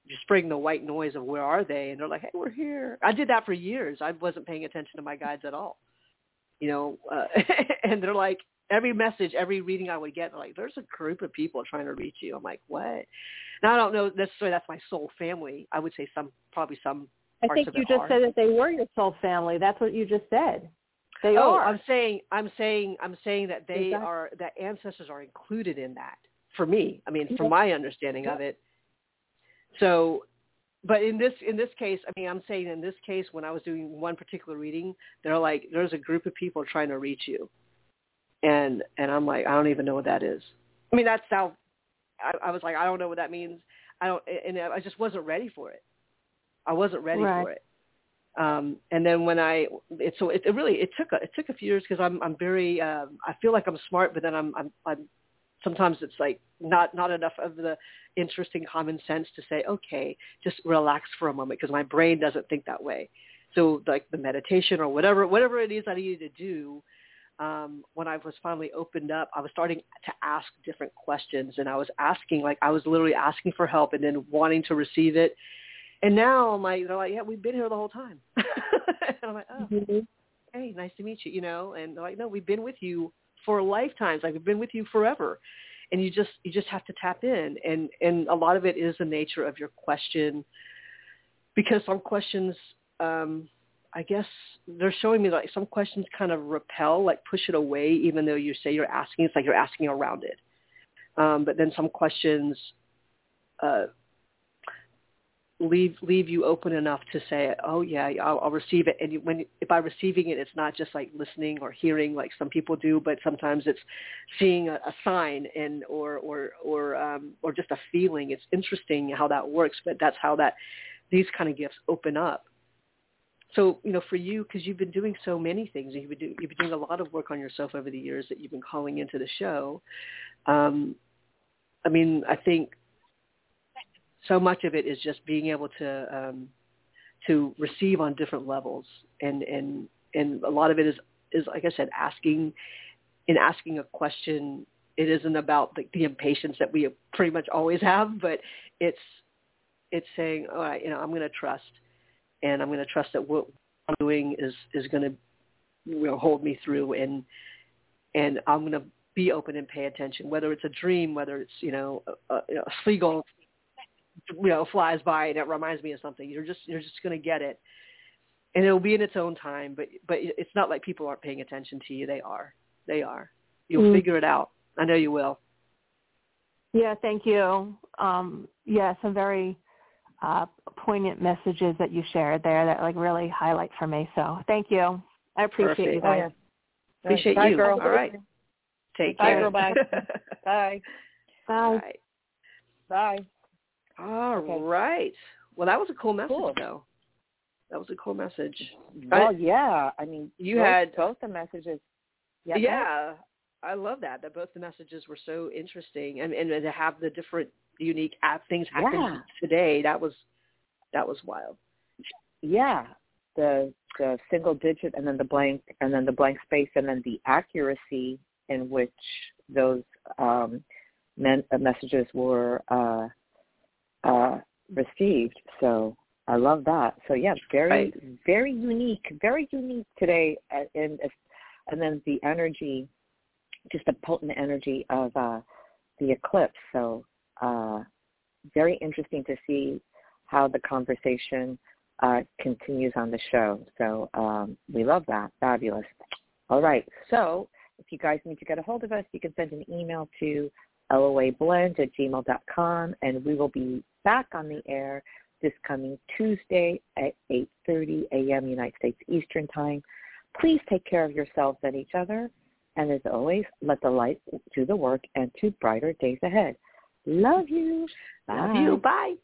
just bring the white noise of where are they, and they're like, hey, we're here. I did that for years. I wasn't paying attention to my guides at all, you know. Uh, and they're like, every message, every reading I would get, they're like, there's a group of people trying to reach you. I'm like, what? Now I don't know necessarily that's my soul family. I would say some, probably some. I think you just are. said that they were your soul family. That's what you just said. They oh, are. I'm saying, I'm saying, I'm saying that they Exactly. are that ancestors are included in that. For me, I mean, from my understanding of it, so, but in this in this case, I mean, I'm saying in this case, when I was doing one particular reading, they're like, there's a group of people trying to reach you, and and I'm like, I don't even know what that is. I mean, that's how I, I was like, I don't know what that means. I don't, and I just wasn't ready for it. I wasn't ready Right. for it. Um, and then when I, it, so it, it really, it took, a, it took a few years because I'm, I'm very, um, I feel like I'm smart, but then I'm, I'm, I'm, sometimes it's like not, not enough of the interesting common sense to say, okay, just relax for a moment because my brain doesn't think that way. So like the meditation or whatever, whatever it is I needed to do, um, when I was finally opened up, I was starting to ask different questions and I was asking, like I was literally asking for help and then wanting to receive it. And now I'm like, they're like, yeah, we've been here the whole time. and I'm like, oh, Mhm. hey, nice to meet you, you know, and they're like, no, we've been with you for lifetimes. Like we've been with you forever. And you just, you just have to tap in. And, and a lot of it is the nature of your question because some questions, um, I guess they're showing me like some questions kind of repel, like push it away, even though you say you're asking. It's like you're asking around it. Um, but then some questions uh, leave leave you open enough to say, oh yeah, I'll, I'll receive it. And when if by receiving it, it's not just like listening or hearing like some people do, but sometimes it's seeing a, a sign and or or or um, or just a feeling. It's interesting how that works, but that's how that these kind of gifts open up. So you know, for you, because you've been doing so many things, you've been, do, you've been doing a lot of work on yourself over the years that you've been calling into the show. Um, I mean, I think so much of it is just being able to um, to receive on different levels, and and and a lot of it is is like I said, asking in asking a question. It isn't about the, the impatience that we pretty much always have, but it's it's saying, all right, you know, I'm going to trust, and I'm going to trust that what I'm doing is is going to you know, hold me through, and and I'm going to be open and pay attention, whether it's a dream, whether it's you know a, a, a seagull you know flies by and it reminds me of something you're just you're just going to get it and it'll be in its own time but but it's not like people aren't paying attention to you they are they are you'll Mm. figure it out i know you will Yeah, thank you. Um, yeah, some very uh, poignant messages that you shared there that like really highlight for me. So thank you. I appreciate you Perfect. guys. appreciate Bye, you girl. all right take Bye, care girl. Bye. Bye. Bye. all right Bye. all Okay. right well that was a cool message Cool. though that was a cool message Well, yeah. I mean, You both, had- both the messages. Yeah. yeah i love that that both the messages were so interesting and and to have the different unique app things happen Yeah. today that was that was wild Yeah. The the single digit and then the blank and then the blank space and then the accuracy in which those um, men, uh, messages were uh, uh, received. So I love that. So yeah, very Right. very unique, very unique today, uh, and and then the energy, just the potent energy of uh, the eclipse. So uh, very interesting to see how the conversation uh, continues on the show. So um, we love that. Fabulous. All right. So if you guys need to get a hold of us, you can send an email to loablend at gmail.com, and we will be back on the air this coming Tuesday at 8.30 a.m. United States Eastern Time. Please take care of yourselves and each other. And as always, let the light do the work and to brighter days ahead. Love you. Bye. Love you. Bye.